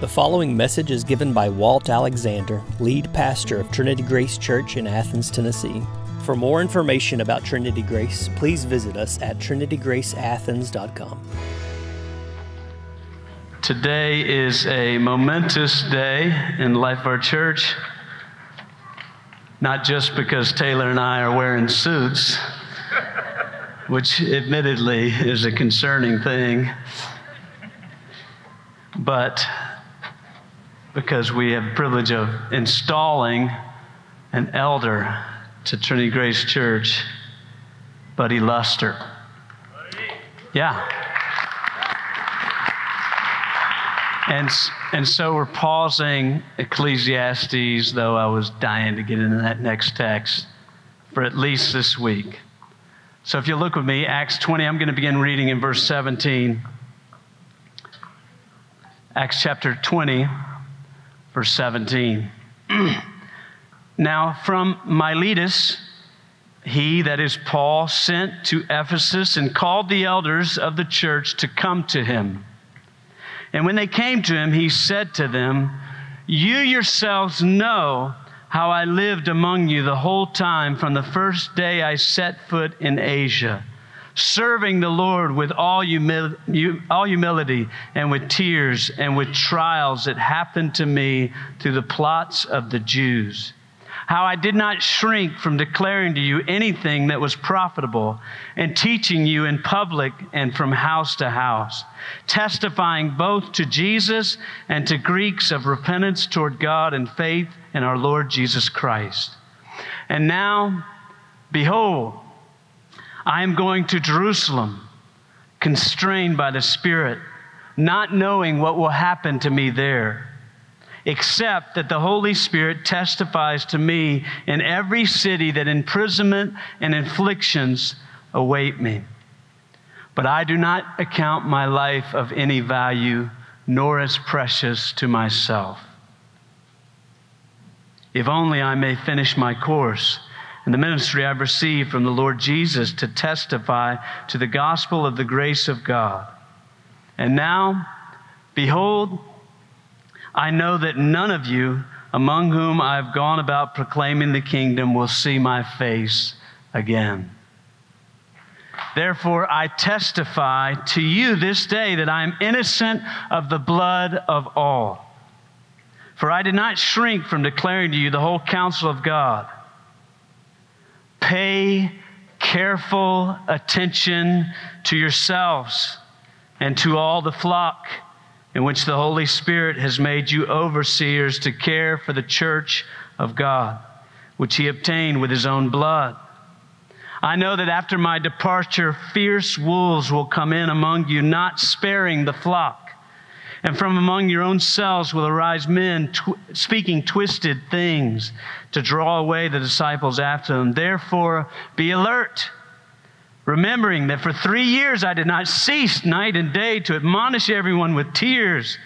The following message is given by Walt Alexander, lead pastor of Trinity Grace Church in Athens, Tennessee. For more information about Trinity Grace, please visit us at trinitygraceathens.com. Today is a momentous day in the life of our church, not just because Taylor and I are wearing suits, which admittedly is a concerning thing, but because we have the privilege of installing an elder to Trinity Grace Church, Buddy Luster. Yeah. And, and so we're pausing Ecclesiastes, though I was dying to get into that next text for at least this week. So if you look with me, Acts 20, I'm going to begin reading in verse 17. Acts chapter 20 verse 17. now, from Miletus, he, that is Paul, sent to Ephesus and called the elders of the church to come to him. And when they came to him, he said to them, You yourselves know how I lived among you the whole time from the first day I set foot in Asia serving the Lord with all, humil- all humility and with tears and with trials that happened to me through the plots of the Jews. How I did not shrink from declaring to you anything that was profitable and teaching you in public and from house to house, testifying both to Jesus and to Greeks of repentance toward God and faith in our Lord Jesus Christ. And now, behold, I am going to Jerusalem, constrained by the Spirit, not knowing what will happen to me there, except that the Holy Spirit testifies to me in every city that imprisonment and afflictions await me. But I do not account my life of any value, nor as precious to myself. If only I may finish my course and the ministry I've received from the Lord Jesus to testify to the gospel of the grace of God. And now, behold, I know that none of you among whom I've gone about proclaiming the kingdom will see my face again. Therefore, I testify to you this day that I am innocent of the blood of all. For I did not shrink from declaring to you the whole counsel of God. Pay careful attention to yourselves and to all the flock in which the Holy Spirit has made you overseers to care for the church of God, which he obtained with his own blood. I know that after my departure, fierce wolves will come in among you, not sparing the flock. And from among your own selves will arise men tw- speaking twisted things to draw away the disciples after them. Therefore, be alert, remembering that for three years I did not cease night and day to admonish everyone with tears.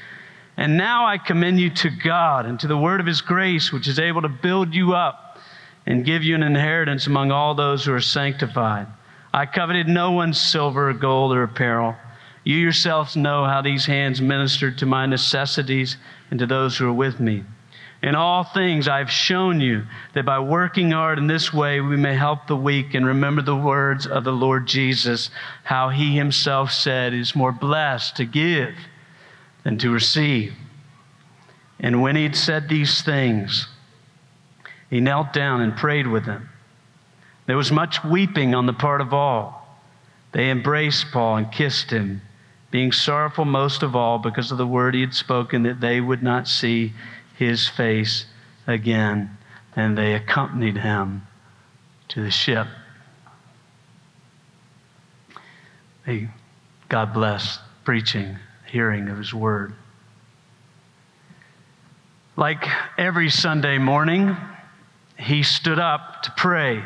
And now I commend you to God and to the word of his grace, which is able to build you up and give you an inheritance among all those who are sanctified. I coveted no one's silver or gold or apparel. You yourselves know how these hands ministered to my necessities and to those who are with me. In all things, I've shown you that by working hard in this way, we may help the weak and remember the words of the Lord Jesus, how he himself said, is more blessed to give than to receive. And when he'd said these things, he knelt down and prayed with them. There was much weeping on the part of all. They embraced Paul and kissed him being sorrowful most of all because of the word he had spoken that they would not see his face again. And they accompanied him to the ship. May God bless preaching, hearing of his word. Like every Sunday morning, he stood up to pray.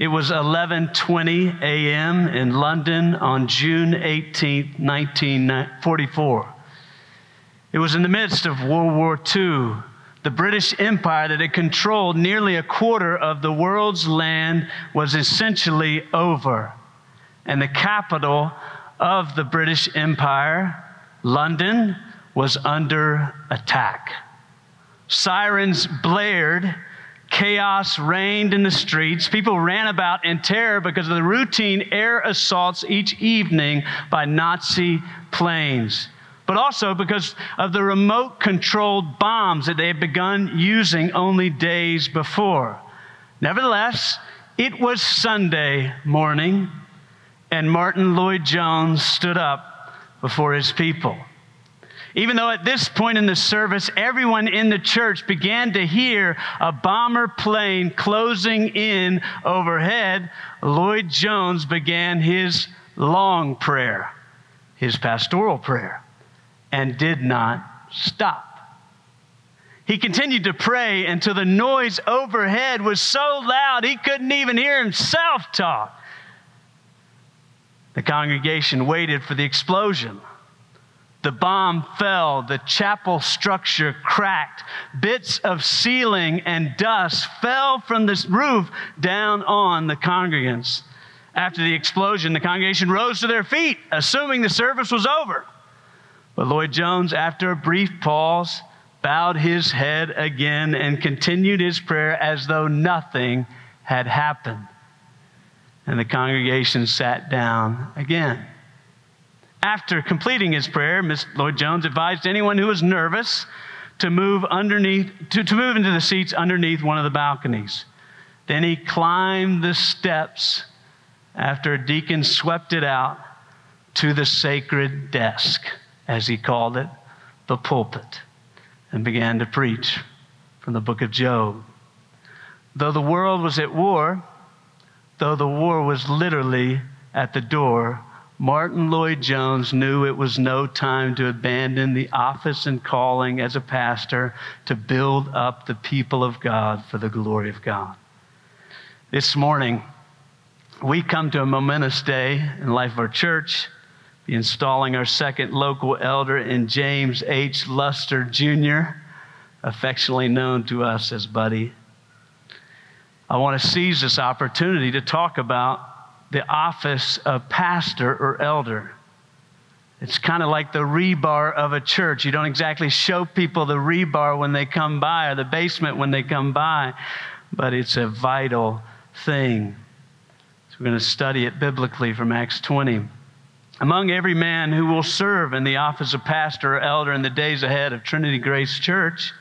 It was 11:20 a.m. in London on June 18, 1944. It was in the midst of World War II. The British Empire that had controlled nearly a quarter of the world's land was essentially over. And the capital of the British Empire, London, was under attack. Sirens blared, chaos reigned in the streets. People ran about in terror because of the routine air assaults each evening by Nazi planes, but also because of the remote controlled bombs that they had begun using only days before. Nevertheless, it was Sunday morning, and Martyn Lloyd-Jones stood up before his people. Even though at this point in the service, everyone in the church began to hear a bomber plane closing in overhead, Lloyd-Jones began his long prayer, his pastoral prayer, and did not stop. He continued to pray until the noise overhead was so loud he couldn't even hear himself talk. The congregation waited for the explosion. The bomb fell, the chapel structure cracked, bits of ceiling and dust fell from the roof down on the congregants. After the explosion, the congregation rose to their feet, assuming the service was over. But Lloyd-Jones, after a brief pause, bowed his head again and continued his prayer as though nothing had happened. And the congregation sat down again. After completing his prayer, Miss Lloyd-Jones advised anyone who was nervous to move underneath, to, to move into the seats underneath one of the balconies. Then he climbed the steps after a deacon swept it out to the sacred desk, as he called it, the pulpit, and began to preach from the book of Job. Though the world was at war, though the war was literally at the door, Martyn Lloyd-Jones knew it was no time to abandon the office and calling as a pastor to build up the people of God for the glory of God. This morning, we come to a momentous day in the life of our church, installing our second local elder in James H. Luster Jr., affectionately known to us as Buddy. I want to seize this opportunity to talk about the office of pastor or elder. It's kind of like the rebar of a church. You don't exactly show people the rebar when they come by or the basement when they come by, but it's a vital thing. So we're going to study it biblically from Acts 20. Among every man who will serve in the office of pastor or elder in the days ahead of Trinity Grace Church,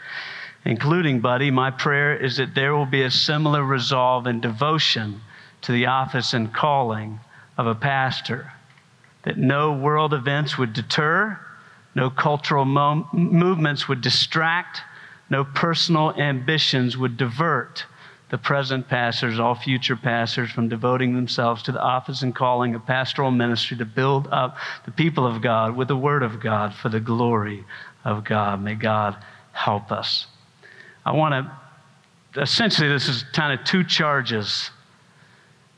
including Buddy, my prayer is that there will be a similar resolve and devotion to the office and calling of a pastor. That no world events would deter, no cultural mo- movements would distract, no personal ambitions would divert the present pastors, all future pastors, from devoting themselves to the office and calling of pastoral ministry to build up the people of God with the Word of God for the glory of God. May God help us. I want to, essentially, this is kind of two charges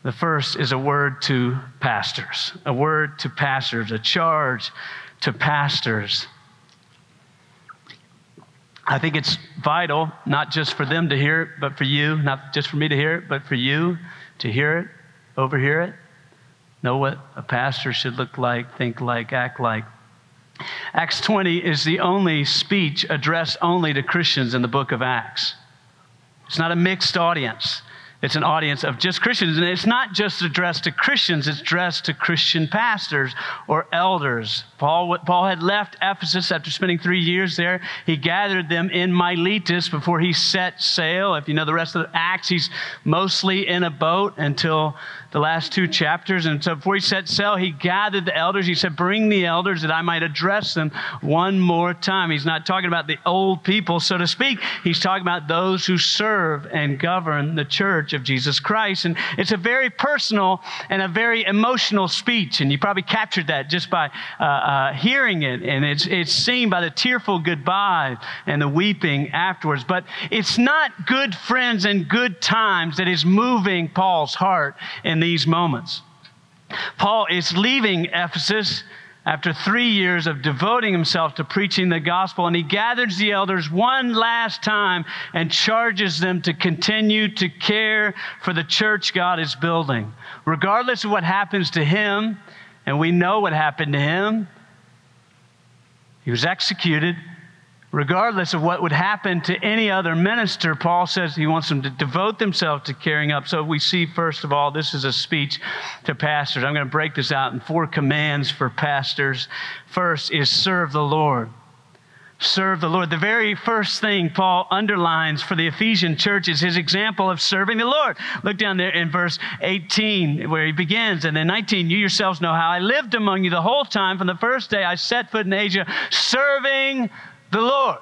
the first is a word to pastors, a word to pastors, a charge to pastors. I think it's vital, not just for them to hear it, but for you, not just for me to hear it, but for you to hear it, overhear it, know what a pastor should look like, think like, act like. Acts 20 is the only speech addressed only to Christians in the book of Acts. It's not a mixed audience. It's an audience of just Christians. And it's not just addressed to Christians, it's addressed to Christian pastors or elders. Paul, Paul had left Ephesus after spending three years there. He gathered them in Miletus before he set sail. If you know the rest of the Acts, he's mostly in a boat until the last two chapters. And so before he set sail, he gathered the elders. He said, Bring the elders that I might address them one more time. He's not talking about the old people, so to speak. He's talking about those who serve and govern the church of Jesus Christ. And it's a very personal and a very emotional speech. And you probably captured that just by uh, uh, hearing it. And it's, it's seen by the tearful goodbye and the weeping afterwards. But it's not good friends and good times that is moving Paul's heart in these moments. Paul is leaving Ephesus after three years of devoting himself to preaching the gospel, and he gathers the elders one last time and charges them to continue to care for the church God is building. Regardless of what happens to him, and we know what happened to him, He was executed. Regardless of what would happen to any other minister, Paul says he wants them to devote themselves to carrying up. So we see, first of all, this is a speech to pastors. I'm going to break this out in four commands for pastors. First is serve the Lord serve the Lord. The very first thing Paul underlines for the Ephesian church is his example of serving the Lord. Look down there in verse 18 where he begins, and then 19, you yourselves know how I lived among you the whole time from the first day I set foot in Asia, serving the Lord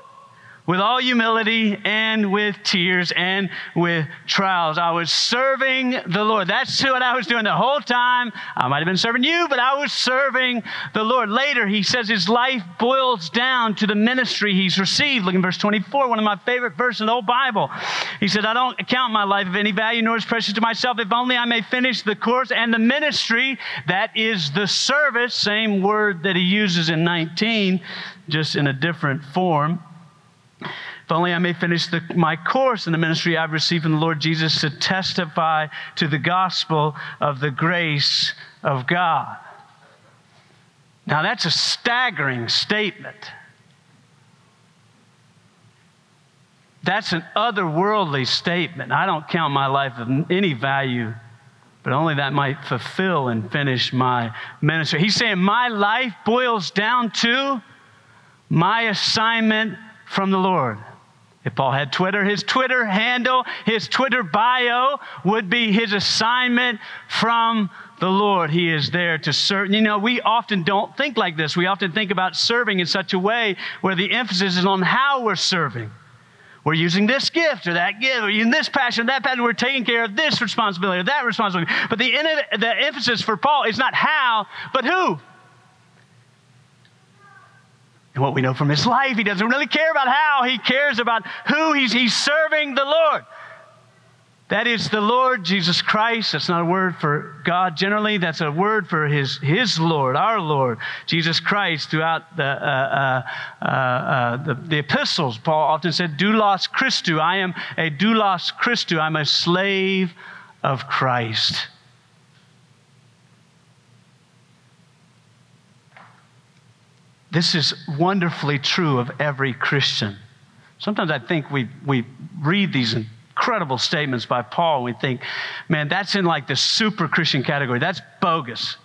with all humility and with tears and with trials. I was serving the Lord. That's what I was doing the whole time. I might have been serving you, but I was serving the Lord. Later, he says his life boils down to the ministry he's received. Look in verse 24, one of my favorite verses in the whole Bible. He said, I don't count my life of any value, nor is precious to myself, if only I may finish the course and the ministry that is the service, same word that he uses in 19, just in a different form if only I may finish the, my course in the ministry I've received from the Lord Jesus to testify to the gospel of the grace of God. Now, that's a staggering statement. That's an otherworldly statement. I don't count my life of any value, but only that might fulfill and finish my ministry. He's saying my life boils down to my assignment from the Lord. If Paul had Twitter, his Twitter handle, his Twitter bio would be his assignment from the Lord. He is there to serve. You know, we often don't think like this. We often think about serving in such a way where the emphasis is on how we're serving. We're using this gift or that gift, or using this passion, or that passion. We're taking care of this responsibility or that responsibility. But the, the emphasis for Paul is not how, but who. And what we know from his life, he doesn't really care about how, he cares about who he's, he's serving the Lord. That is the Lord Jesus Christ. That's not a word for God generally. That's a word for His, His Lord, our Lord, Jesus Christ. Throughout the, uh, uh, uh, uh the, the, epistles, Paul often said, Doulos Christou." I am a doulos Christou. I'm a slave of Christ. This is wonderfully true of every Christian. Sometimes I think we, we read these incredible statements by Paul and we think, man, that's in like the super Christian category. That's bogus.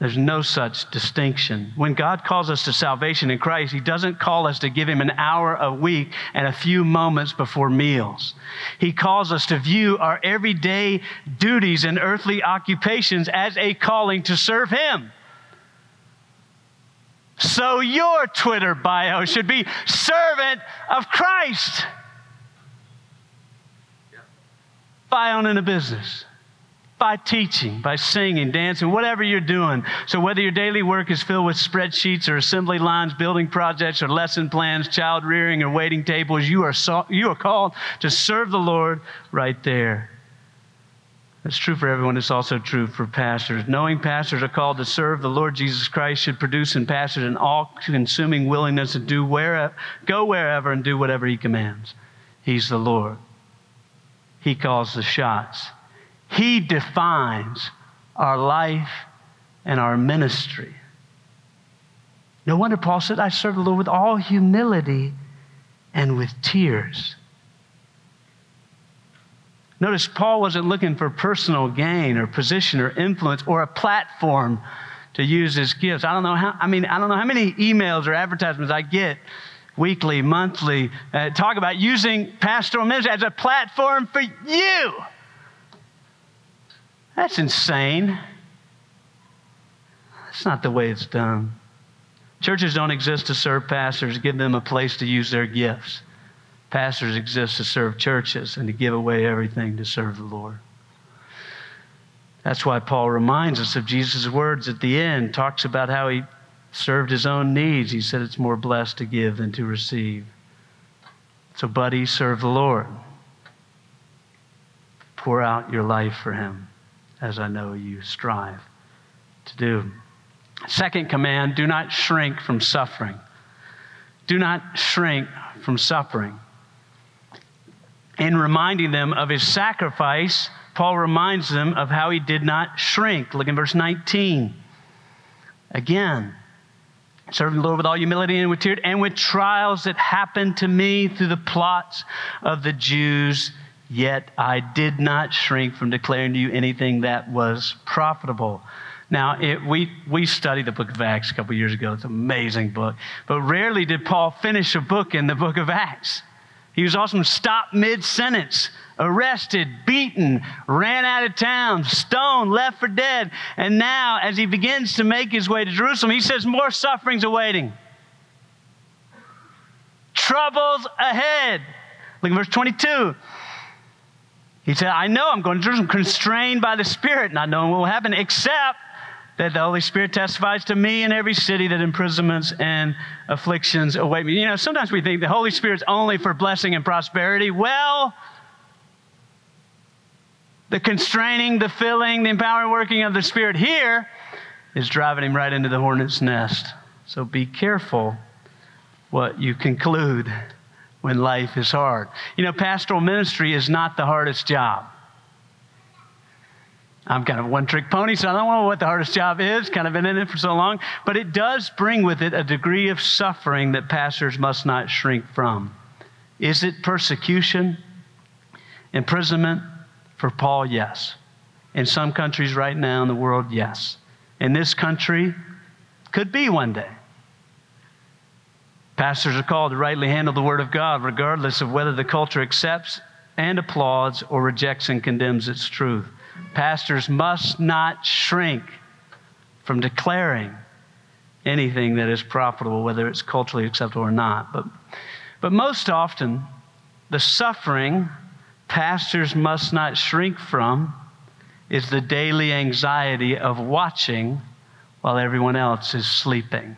There's no such distinction. When God calls us to salvation in Christ, He doesn't call us to give Him an hour a week and a few moments before meals. He calls us to view our everyday duties and earthly occupations as a calling to serve Him. So your Twitter bio should be servant of Christ. By owning a business, by teaching, by singing, dancing, whatever you're doing. So whether your daily work is filled with spreadsheets or assembly lines, building projects or lesson plans, child rearing or waiting tables, you are, so, you are called to serve the Lord right there. That's true for everyone. It's also true for pastors. Knowing pastors are called to serve the Lord Jesus Christ should produce in pastors an all consuming willingness to do wherever, go wherever and do whatever He commands. He's the Lord. He calls the shots. He defines our life and our ministry. No wonder Paul said, I serve the Lord with all humility and with tears. Notice Paul wasn't looking for personal gain or position or influence or a platform to use his gifts. I don't know how, I mean, I don't know how many emails or advertisements I get weekly, monthly, uh, talk about using pastoral ministry as a platform for you. That's insane. That's not the way it's done. Churches don't exist to serve pastors, give them a place to use their gifts. Pastors exist to serve churches and to give away everything to serve the Lord. That's why Paul reminds us of Jesus' words at the end, talks about how he served his own needs. He said it's more blessed to give than to receive. So, buddy, serve the Lord. Pour out your life for him, as I know you strive to do. Second command do not shrink from suffering. Do not shrink from suffering in reminding them of his sacrifice, Paul reminds them of how he did not shrink. Look in verse 19. Again, serving the Lord with all humility and with tears, and with trials that happened to me through the plots of the Jews. Yet I did not shrink from declaring to you anything that was profitable. Now, it, we, we studied the book of Acts a couple years ago. It's an amazing book. But rarely did Paul finish a book in the book of Acts. He was often stopped mid sentence, arrested, beaten, ran out of town, stoned, left for dead. And now, as he begins to make his way to Jerusalem, he says, More suffering's awaiting. Troubles ahead. Look at verse 22. He said, I know I'm going to Jerusalem, constrained by the Spirit, not knowing what will happen, except that the Holy Spirit testifies to me in every city that imprisonments and afflictions await me. You know, sometimes we think the Holy Spirit's only for blessing and prosperity. Well, the constraining, the filling, the empowering working of the Spirit here is driving him right into the hornet's nest. So be careful what you conclude when life is hard. You know, pastoral ministry is not the hardest job. I'm kind of one trick pony, so I don't know what the hardest job is, kind of been in it for so long. But it does bring with it a degree of suffering that pastors must not shrink from. Is it persecution? Imprisonment? For Paul, yes. In some countries right now in the world, yes. In this country, could be one day. Pastors are called to rightly handle the Word of God, regardless of whether the culture accepts and applauds or rejects and condemns its truth. Pastors must not shrink from declaring anything that is profitable, whether it's culturally acceptable or not. But, but most often, the suffering pastors must not shrink from is the daily anxiety of watching while everyone else is sleeping.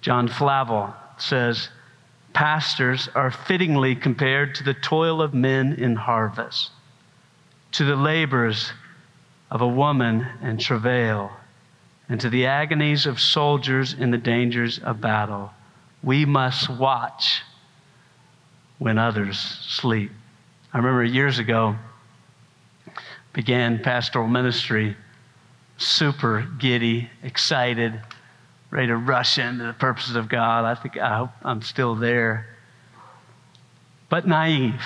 John Flavel says, Pastors are fittingly compared to the toil of men in harvest to the labors of a woman in travail, and to the agonies of soldiers in the dangers of battle. We must watch when others sleep. I remember years ago, began pastoral ministry, super giddy, excited, ready to rush into the purposes of God. I think I hope I'm still there, but naive.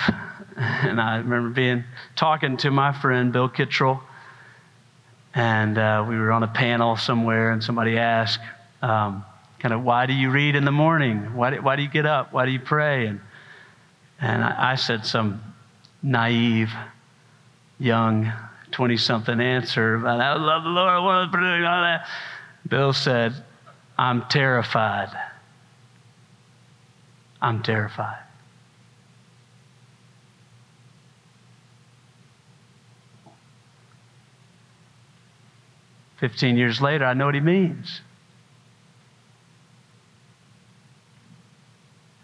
And I remember being talking to my friend Bill Kittrell, and uh, we were on a panel somewhere, and somebody asked, um, kind of, why do you read in the morning? Why do, why do you get up? Why do you pray? And, and I, I said some naive, young, 20 something answer about, I love the Lord, I want to pray, all that. Bill said, I'm terrified. I'm terrified. 15 years later, I know what he means.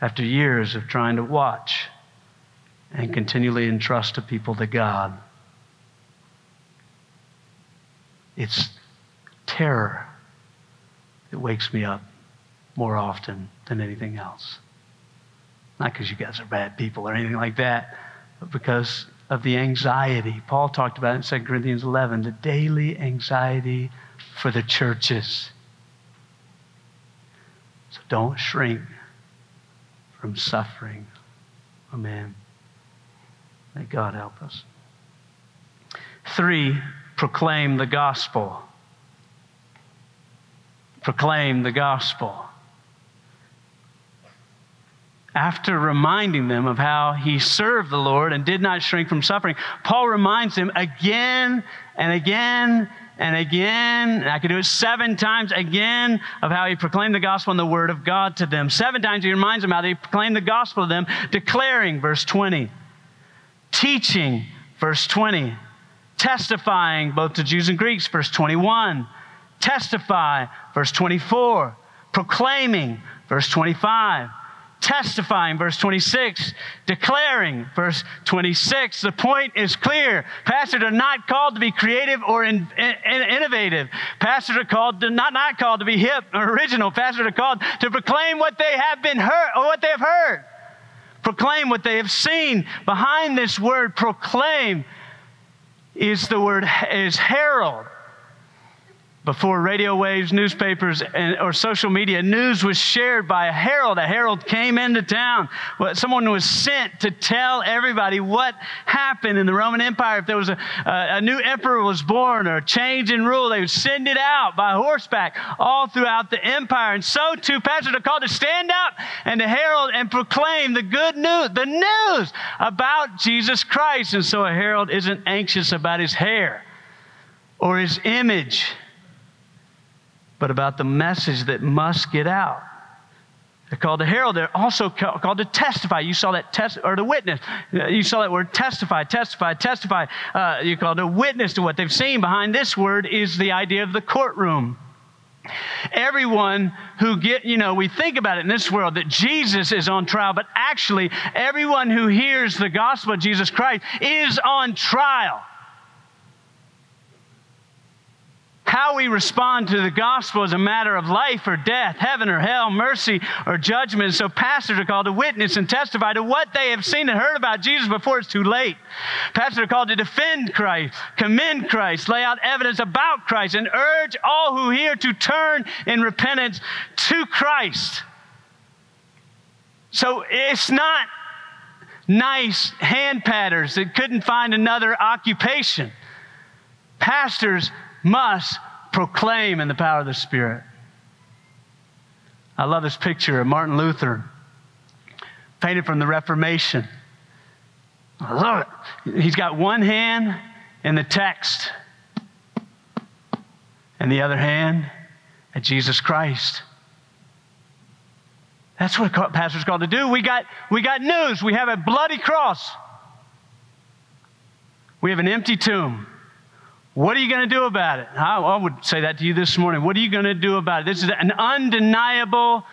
After years of trying to watch and continually entrust to people to God, it's terror that wakes me up more often than anything else. Not because you guys are bad people or anything like that, but because of the anxiety. Paul talked about it in 2 Corinthians 11, the daily anxiety for the churches. So don't shrink from suffering. Amen. May God help us. Three, proclaim the gospel. Proclaim the gospel after reminding them of how he served the Lord and did not shrink from suffering, Paul reminds them again and again and again, and I could do it seven times again, of how he proclaimed the gospel and the word of God to them. Seven times he reminds them how he proclaimed the gospel to them, declaring, verse 20, teaching, verse 20, testifying both to Jews and Greeks, verse 21, testify, verse 24, proclaiming, verse 25 testifying, verse 26, declaring, verse 26. The point is clear. Pastors are not called to be creative or in, in, innovative. Pastors are called to, not, not called to be hip or original. Pastors are called to proclaim what they have been heard or what they have heard. Proclaim what they have seen. Behind this word proclaim is the word is herald. Before radio waves, newspapers, and, or social media, news was shared by a herald. A herald came into town. Someone was sent to tell everybody what happened in the Roman Empire. If there was a, a, new emperor was born or a change in rule, they would send it out by horseback all throughout the empire. And so too, pastors are called to stand up and to herald and proclaim the good news, the news about Jesus Christ. And so a herald isn't anxious about his hair or his image but about the message that must get out. They're called to herald. They're also called to testify. You saw that test or to witness. You saw that word testify, testify, testify. Uh, you're called to witness to what they've seen. Behind this word is the idea of the courtroom. Everyone who get, you know, we think about it in this world that Jesus is on trial, but actually everyone who hears the gospel of Jesus Christ is on trial. How we respond to the gospel is a matter of life or death, heaven or hell, mercy or judgment. So pastors are called to witness and testify to what they have seen and heard about Jesus before it's too late. Pastors are called to defend Christ, commend Christ, lay out evidence about Christ, and urge all who hear to turn in repentance to Christ. So it's not nice hand patters that couldn't find another occupation. Pastors must proclaim in the power of the Spirit. I love this picture of Martin Luther, painted from the Reformation. I love it. He's got one hand in the text, and the other hand at Jesus Christ. That's what a pastor's called to do. We got, we got news. We have a bloody cross. We have an empty tomb. What are you going to do about it? I, I would say that to you this morning. What are you going to do about it? This is an undeniable,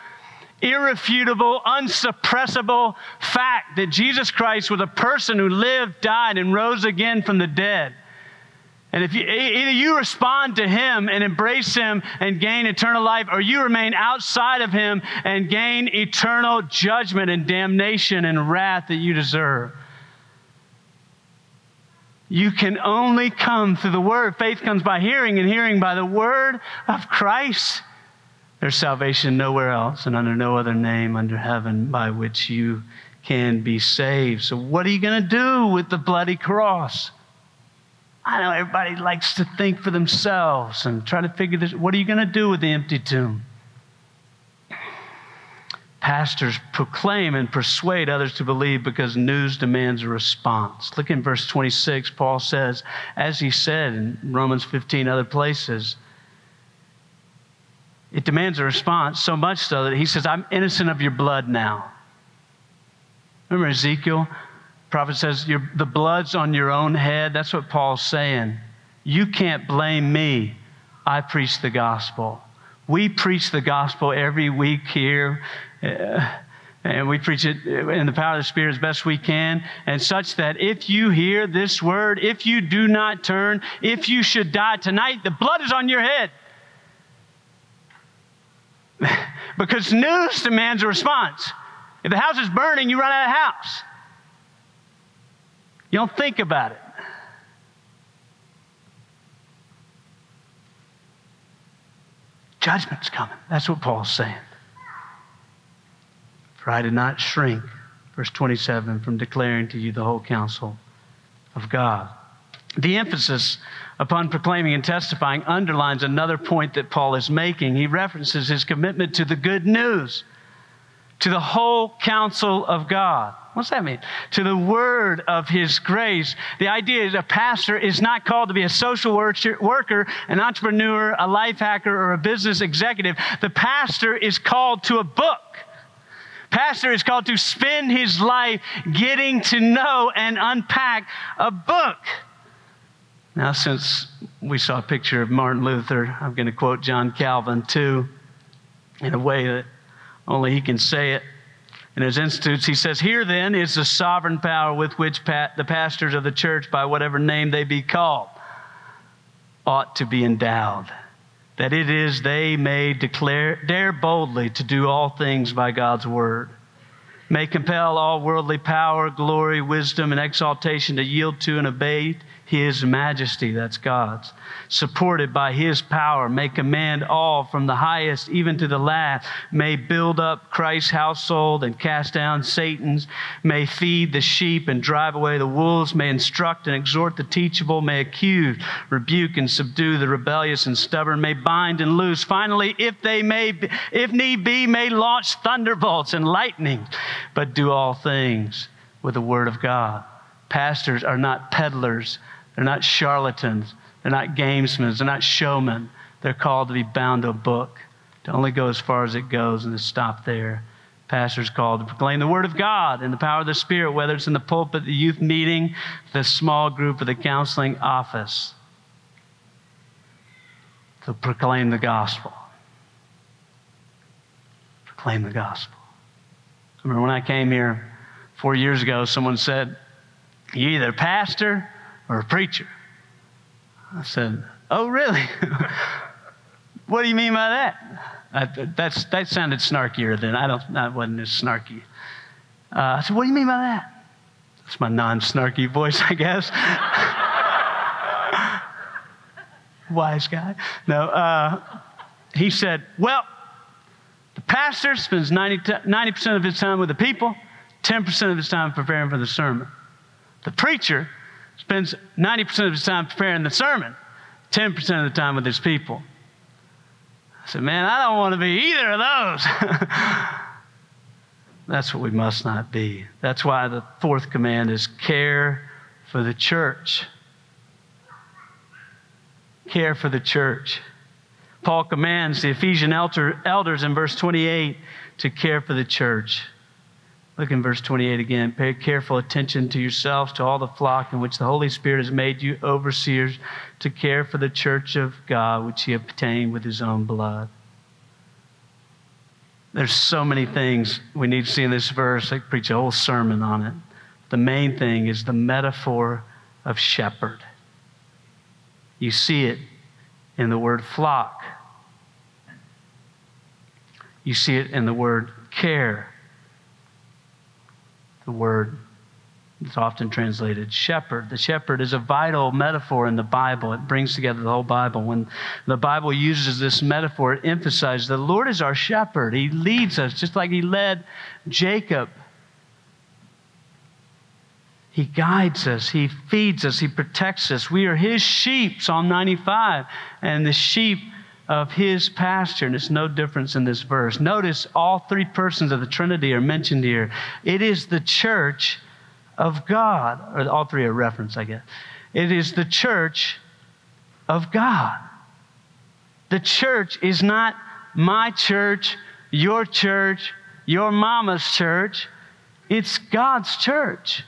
irrefutable, unsuppressible fact that Jesus Christ was a person who lived, died, and rose again from the dead. And if you, either you respond to him and embrace him and gain eternal life, or you remain outside of him and gain eternal judgment and damnation and wrath that you deserve. You can only come through the Word. Faith comes by hearing, and hearing by the Word of Christ. There's salvation nowhere else and under no other name under heaven by which you can be saved. So, what are you going to do with the bloody cross? I know everybody likes to think for themselves and try to figure this. What are you going to do with the empty tomb? Pastors proclaim and persuade others to believe because news demands a response. Look in verse 26. Paul says, as he said in Romans 15, other places, it demands a response so much so that he says, I'm innocent of your blood now. Remember Ezekiel? The prophet says, The blood's on your own head. That's what Paul's saying. You can't blame me. I preach the gospel. We preach the gospel every week here Uh, and we preach it in the power of the Spirit as best we can, and such that if you hear this word, if you do not turn, if you should die tonight, the blood is on your head. because news demands a response. If the house is burning, you run out of house. You don't think about it. Judgment's coming. That's what Paul's saying. For I did not shrink, verse 27, from declaring to you the whole counsel of God. The emphasis upon proclaiming and testifying underlines another point that Paul is making. He references his commitment to the good news, to the whole counsel of God. What's that mean? To the word of his grace. The idea is a pastor is not called to be a social worker, an entrepreneur, a life hacker, or a business executive. The pastor is called to a book Pastor is called to spend his life getting to know and unpack a book. Now, since we saw a picture of Martin Luther, I'm going to quote John Calvin too, in a way that only he can say it. In his institutes, he says, Here then is the sovereign power with which the pastors of the church, by whatever name they be called, ought to be endowed that it is they may declare, dare boldly to do all things by God's word, may compel all worldly power, glory, wisdom, and exaltation to yield to and obey his majesty, that's God's, supported by His power, may command all from the highest even to the last, may build up Christ's household and cast down Satan's, may feed the sheep and drive away the wolves, may instruct and exhort the teachable, may accuse, rebuke, and subdue the rebellious and stubborn, may bind and loose. Finally, if they may, if need be, may launch thunderbolts and lightning, but do all things with the word of God. Pastors are not peddlers they're not charlatans. They're not gamesmen. They're not showmen. They're called to be bound to a book, to only go as far as it goes and to stop there. Pastor's called to proclaim the Word of God and the power of the Spirit, whether it's in the pulpit, the youth meeting, the small group, or the counseling office. To proclaim the gospel. Proclaim the gospel. I remember when I came here four years ago, someone said, You either pastor or a preacher. I said, Oh, really? what do you mean by that? I, that's, that sounded snarkier than I don't, that wasn't as snarky. Uh, I said, What do you mean by that? That's my non snarky voice, I guess. Wise guy. No, uh, he said, Well, the pastor spends 90, 90% of his time with the people, 10% of his time preparing for the sermon. The preacher spends 90% of his time preparing the sermon, 10% of the time with his people. I said, Man, I don't want to be either of those. That's what we must not be. That's why the fourth command is care for the church. Care for the church. Paul commands the Ephesian elders in verse 28 to care for the church. Look in verse 28 again. Pay careful attention to yourselves, to all the flock in which the Holy Spirit has made you overseers to care for the church of God, which he obtained with his own blood. There's so many things we need to see in this verse. I preach a whole sermon on it. The main thing is the metaphor of shepherd. You see it in the word flock. You see it in the word care the word is often translated shepherd. The shepherd is a vital metaphor in the Bible. It brings together the whole Bible. When the Bible uses this metaphor, it emphasizes the Lord is our shepherd. He leads us just like he led Jacob. He guides us, He feeds us, He protects us. We are His sheep, Psalm 95. And the sheep of his pasture. And it's no difference in this verse. Notice all three persons of the Trinity are mentioned here. It is the church of God, or all three are referenced, I guess. It is the church of God. The church is not my church, your church, your mama's church. It's God's church.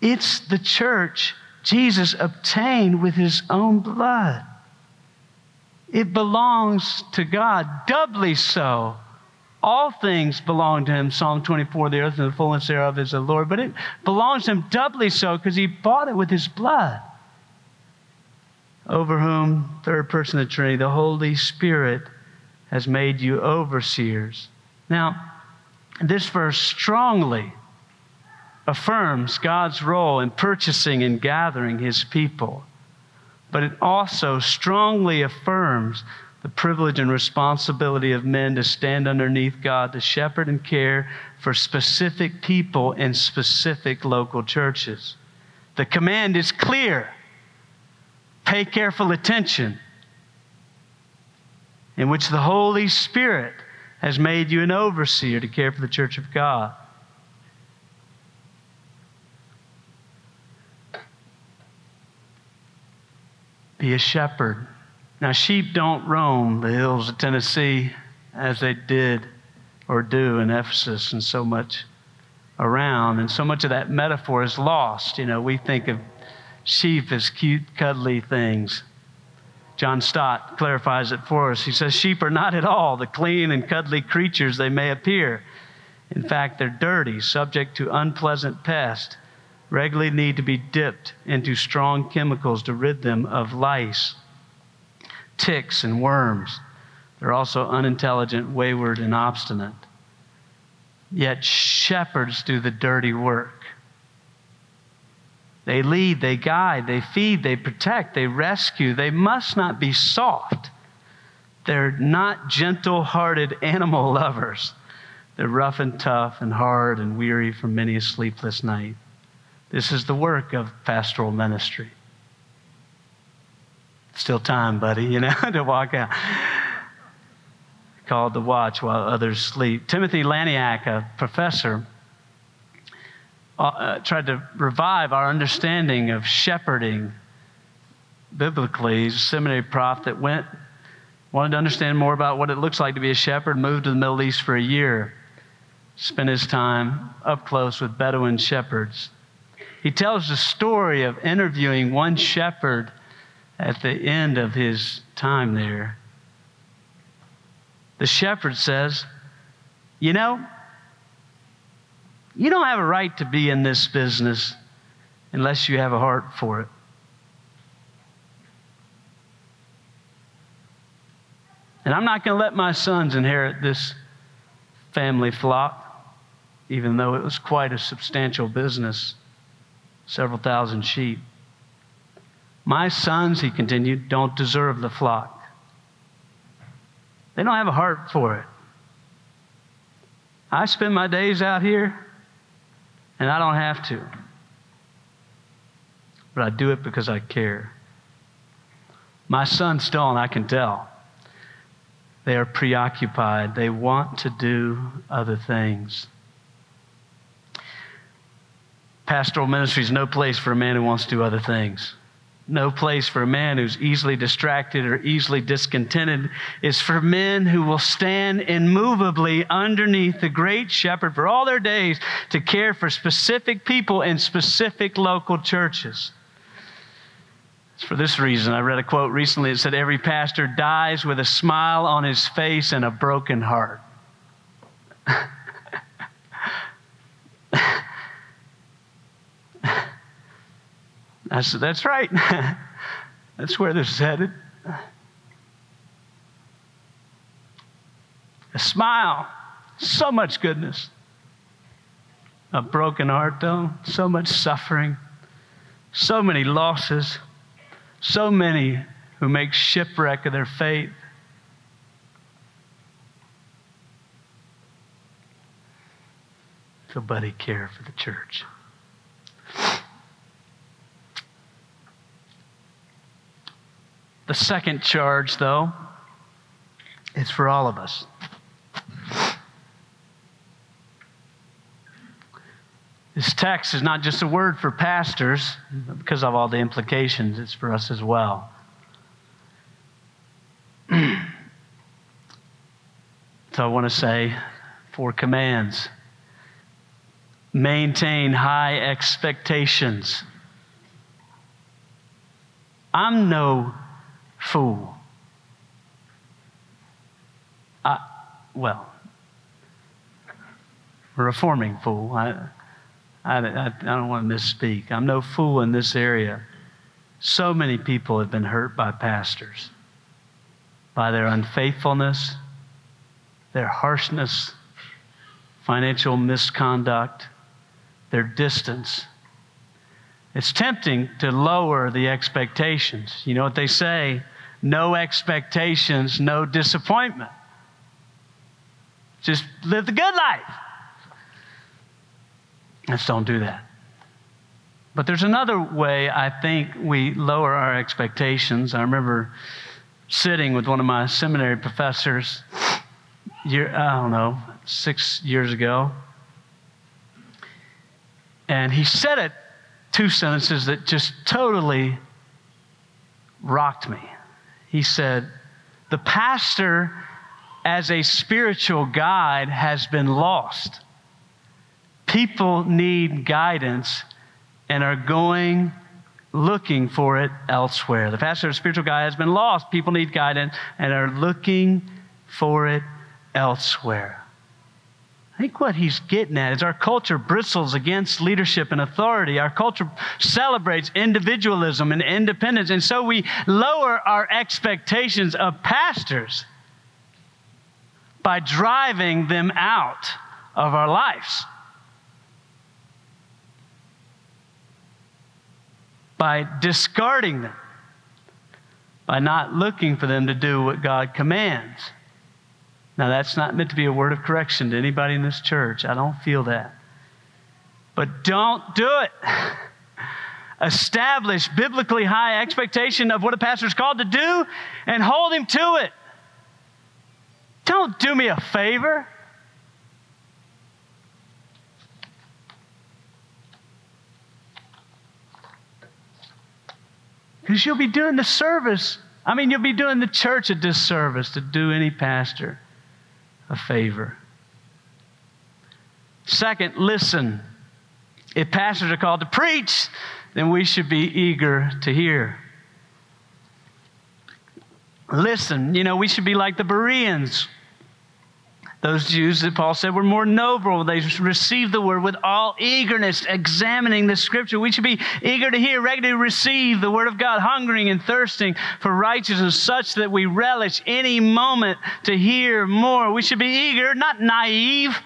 It's the church Jesus obtained with his own blood. It belongs to God, doubly so. All things belong to him, Psalm 24, the earth and the fullness thereof is the Lord. But it belongs to him doubly so because he bought it with his blood. Over whom, third person of the Trinity, the Holy Spirit has made you overseers. Now, this verse strongly affirms God's role in purchasing and gathering his people, but it also strongly affirms the privilege and responsibility of men to stand underneath God to shepherd and care for specific people in specific local churches. The command is clear pay careful attention, in which the Holy Spirit has made you an overseer to care for the church of God. Be a shepherd. Now, sheep don't roam the hills of Tennessee as they did or do in Ephesus and so much around. And so much of that metaphor is lost. You know, we think of sheep as cute, cuddly things. John Stott clarifies it for us. He says, Sheep are not at all the clean and cuddly creatures they may appear. In fact, they're dirty, subject to unpleasant pests regularly need to be dipped into strong chemicals to rid them of lice, ticks, and worms. They're also unintelligent, wayward, and obstinate. Yet shepherds do the dirty work. They lead, they guide, they feed, they protect, they rescue. They must not be soft. They're not gentle hearted animal lovers. They're rough and tough and hard and weary from many a sleepless night. This is the work of pastoral ministry. Still time, buddy, you know, to walk out. Called to watch while others sleep. Timothy Laniak, a professor, uh, uh, tried to revive our understanding of shepherding biblically. He's a seminary prof that went, wanted to understand more about what it looks like to be a shepherd, moved to the Middle East for a year, spent his time up close with Bedouin shepherds. He tells the story of interviewing one shepherd at the end of his time there. The shepherd says, You know, you don't have a right to be in this business unless you have a heart for it. And I'm not going to let my sons inherit this family flock, even though it was quite a substantial business several thousand sheep. My sons, he continued, don't deserve the flock. They don't have a heart for it. I spend my days out here, and I don't have to. But I do it because I care. My sons don't, I can tell. They are preoccupied. They want to do other things. Pastoral ministry is no place for a man who wants to do other things. No place for a man who's easily distracted or easily discontented is for men who will stand immovably underneath the great shepherd for all their days to care for specific people in specific local churches. It's for this reason. I read a quote recently that said, Every pastor dies with a smile on his face and a broken heart. I said, That's right. That's where this is headed. A smile, so much goodness. A broken heart, though, so much suffering, so many losses, so many who make shipwreck of their faith. So, buddy, care for the church. The second charge, though, is for all of us. This text is not just a word for pastors because of all the implications, it's for us as well. so I want to say four commands maintain high expectations. I'm no fool. I, well, a reforming fool. I, I, I, I don't want to misspeak. I'm no fool in this area. So many people have been hurt by pastors, by their unfaithfulness, their harshness, financial misconduct, their distance it's tempting to lower the expectations. You know what they say? No expectations, no disappointment. Just live the good life. Let's don't do that. But there's another way I think we lower our expectations. I remember sitting with one of my seminary professors, year, I don't know, six years ago. And he said it two sentences that just totally rocked me. He said, The pastor, as a spiritual guide, has been lost. People need guidance and are going looking for it elsewhere. The pastor, as a spiritual guide, has been lost. People need guidance and are looking for it elsewhere. I think what he's getting at is our culture bristles against leadership and authority. Our culture celebrates individualism and independence. And so we lower our expectations of pastors by driving them out of our lives. By discarding them, by not looking for them to do what God commands. Now, that's not meant to be a word of correction to anybody in this church. I don't feel that. But don't do it. Establish biblically high expectation of what a pastor is called to do and hold him to it. Don't do me a favor. Because you'll be doing the service. I mean, you'll be doing the church a disservice to do any pastor a favor. Second, listen. If pastors are called to preach, then we should be eager to hear. Listen, you know, we should be like the Bereans. Those Jews that Paul said were more noble. They received the word with all eagerness, examining the scripture. We should be eager to hear, ready to receive the word of God, hungering and thirsting for righteousness, such that we relish any moment to hear more. We should be eager, not naive.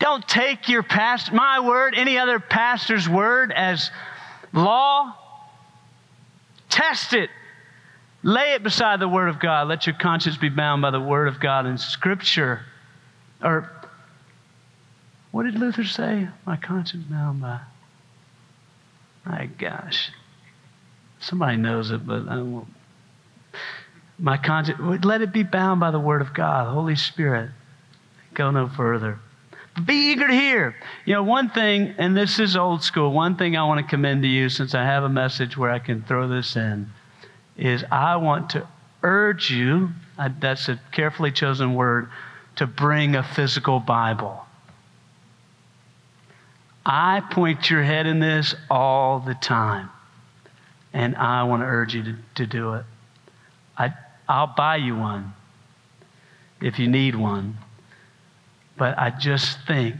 Don't take your past, my word, any other pastor's word as law. Test it Lay it beside the Word of God. Let your conscience be bound by the Word of God and Scripture. Or, what did Luther say? My conscience bound by. My gosh. Somebody knows it, but I won't. My conscience, let it be bound by the Word of God, Holy Spirit. Go no further. Be eager to hear. You know, one thing, and this is old school, one thing I want to commend to you since I have a message where I can throw this in is I want to urge you, that's a carefully chosen word, to bring a physical Bible. I point your head in this all the time, and I want to urge you to, to do it. I, I'll buy you one if you need one. But I just think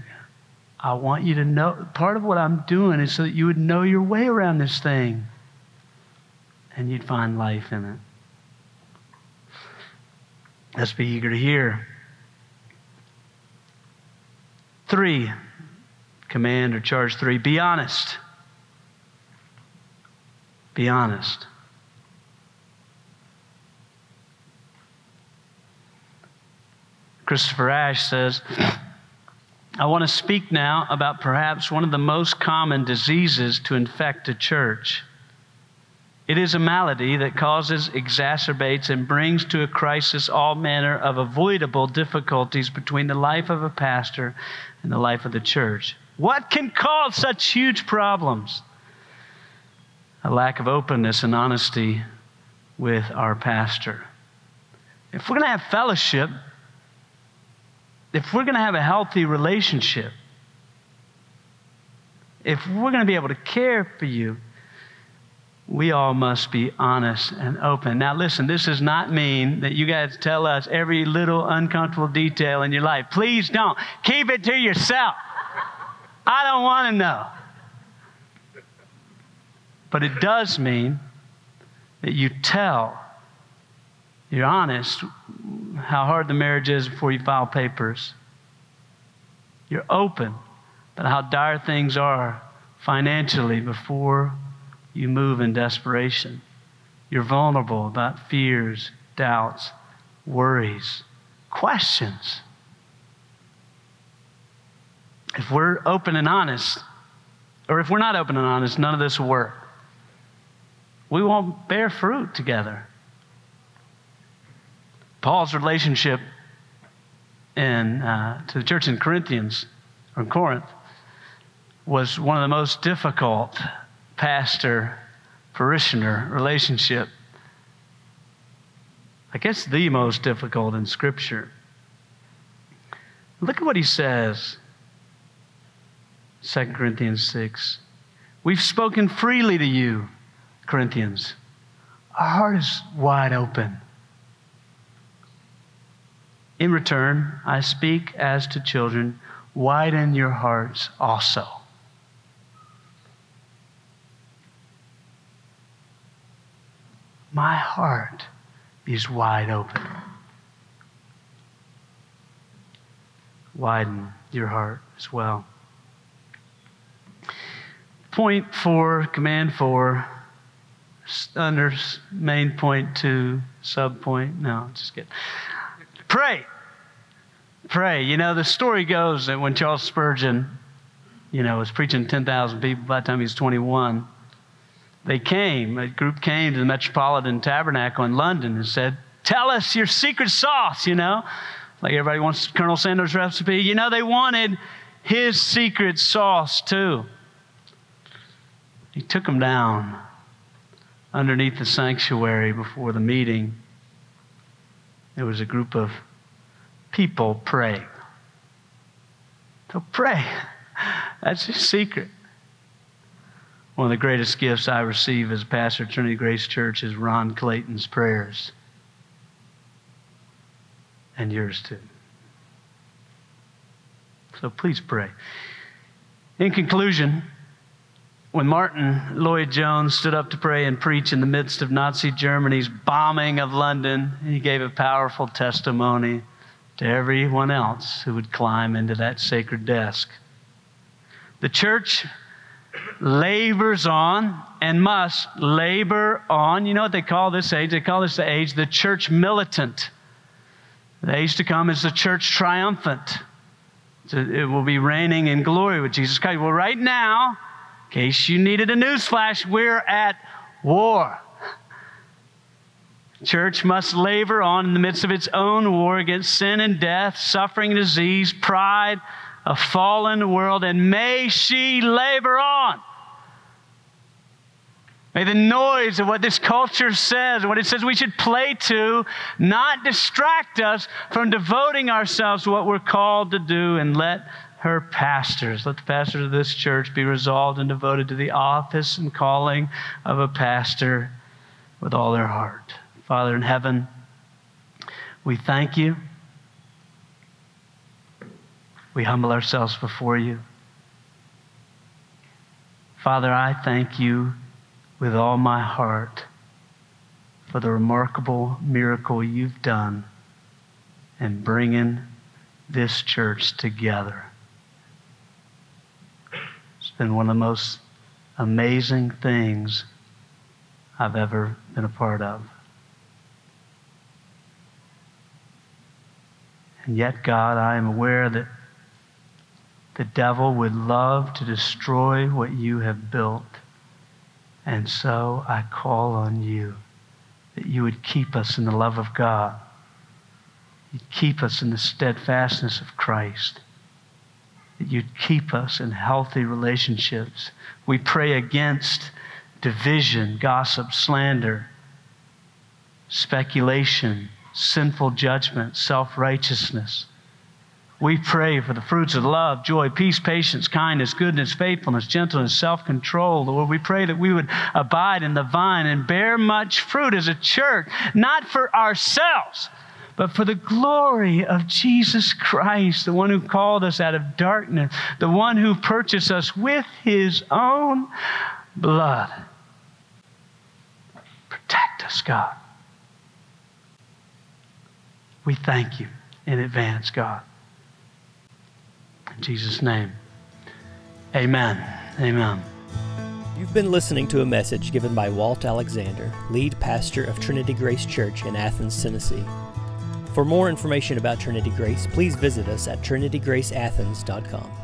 I want you to know part of what I'm doing is so that you would know your way around this thing and you'd find life in it. Let's be eager to hear. Three, command or charge three, be honest. Be honest. Christopher Ash says, I want to speak now about perhaps one of the most common diseases to infect a church. It is a malady that causes, exacerbates, and brings to a crisis all manner of avoidable difficulties between the life of a pastor and the life of the church. What can cause such huge problems? A lack of openness and honesty with our pastor. If we're going to have fellowship, if we're going to have a healthy relationship, if we're going to be able to care for you, we all must be honest and open. Now, listen, this does not mean that you guys tell us every little uncomfortable detail in your life. Please don't. Keep it to yourself. I don't want to know. But it does mean that you tell, you're honest, how hard the marriage is before you file papers. You're open about how dire things are financially before you move in desperation. You're vulnerable about fears, doubts, worries, questions. If we're open and honest, or if we're not open and honest, none of this will work. We won't bear fruit together. Paul's relationship in, uh, to the church in Corinthians, or in Corinth, was one of the most difficult pastor parishioner relationship. I guess the most difficult in Scripture. Look at what he says 2 Corinthians 6. We've spoken freely to you, Corinthians. Our heart is wide open. In return, I speak as to children, widen your hearts also. My heart is wide open. widen your heart as well. Point four, command four, under main point two, sub point. No, just kidding. Pray. Pray. You know, the story goes that when Charles Spurgeon, you know, was preaching 10,000 people by the time he was 21, they came, a group came to the Metropolitan Tabernacle in London and said, Tell us your secret sauce, you know? Like everybody wants Colonel Sanders' recipe. You know, they wanted his secret sauce too. He took them down underneath the sanctuary before the meeting. There was a group of people praying. So pray. That's his secret. One of the greatest gifts I receive as pastor of Trinity Grace Church is Ron Clayton's prayers. And yours too. So please pray. In conclusion, when Martyn Lloyd-Jones stood up to pray and preach in the midst of Nazi Germany's bombing of London, he gave a powerful testimony to everyone else who would climb into that sacred desk. The church labors on and must labor on. You know what they call this age? They call this the age the church militant. The age to come is the church triumphant. So it will be reigning in glory with Jesus Christ. Well, right now, in case you needed a newsflash, we're at war. Church must labor on in the midst of its own war against sin and death, suffering, disease, pride, a fallen world, and may she labor on. May the noise of what this culture says, what it says we should play to, not distract us from devoting ourselves to what we're called to do and let her pastors, let the pastors of this church be resolved and devoted to the office and calling of a pastor with all their heart. Father in heaven, we thank you. We humble ourselves before you. Father, I thank you with all my heart for the remarkable miracle you've done in bringing this church together. It's been one of the most amazing things I've ever been a part of. And yet, God, I am aware that the devil would love to destroy what you have built. And so I call on you that you would keep us in the love of God. You'd keep us in the steadfastness of Christ. That you'd keep us in healthy relationships. We pray against division, gossip, slander, speculation, sinful judgment, self righteousness. We pray for the fruits of love, joy, peace, patience, kindness, goodness, faithfulness, gentleness, self control. Lord, we pray that we would abide in the vine and bear much fruit as a church, not for ourselves, but for the glory of Jesus Christ, the one who called us out of darkness, the one who purchased us with his own blood. Protect us, God. We thank you in advance, God. Jesus' name, amen. Amen. You've been listening to a message given by Walt Alexander, lead pastor of Trinity Grace Church in Athens, Tennessee. For more information about Trinity Grace, please visit us at trinitygraceathens.com.